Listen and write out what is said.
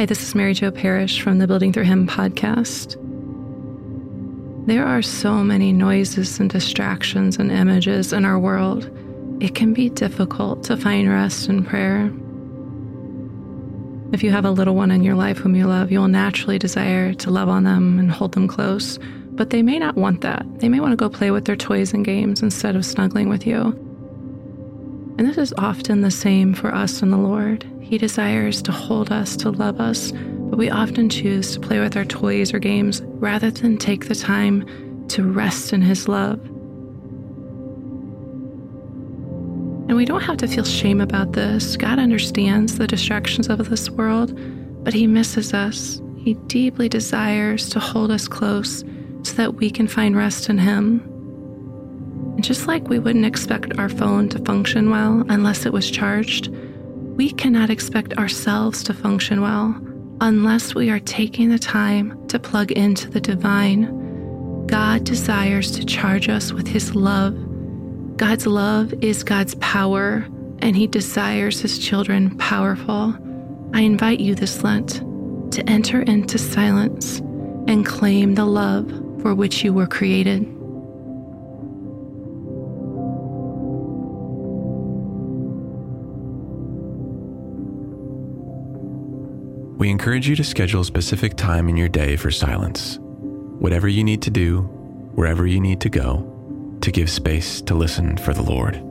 Hi, this is Mary Jo Parrish from the Building Through Him podcast. There are so many noises and distractions and images in our world. It can be difficult to find rest in prayer. If you have a little one in your life whom you love, you'll naturally desire to love on them and hold them close, but they may not want that. They may want to go play with their toys and games instead of snuggling with you. And this is often the same for us and the Lord. He desires to hold us, to love us, but we often choose to play with our toys or games rather than take the time to rest in His love. And we don't have to feel shame about this. God understands the distractions of this world, but He misses us. He deeply desires to hold us close so that we can find rest in Him. Just like we wouldn't expect our phone to function well unless it was charged, we cannot expect ourselves to function well unless we are taking the time to plug into the divine. God desires to charge us with His love. God's love is God's power, and He desires His children powerful. I invite you this Lent to enter into silence and claim the love for which you were created. We encourage you to schedule a specific time in your day for silence. Whatever you need to do, wherever you need to go, to give space to listen for the Lord.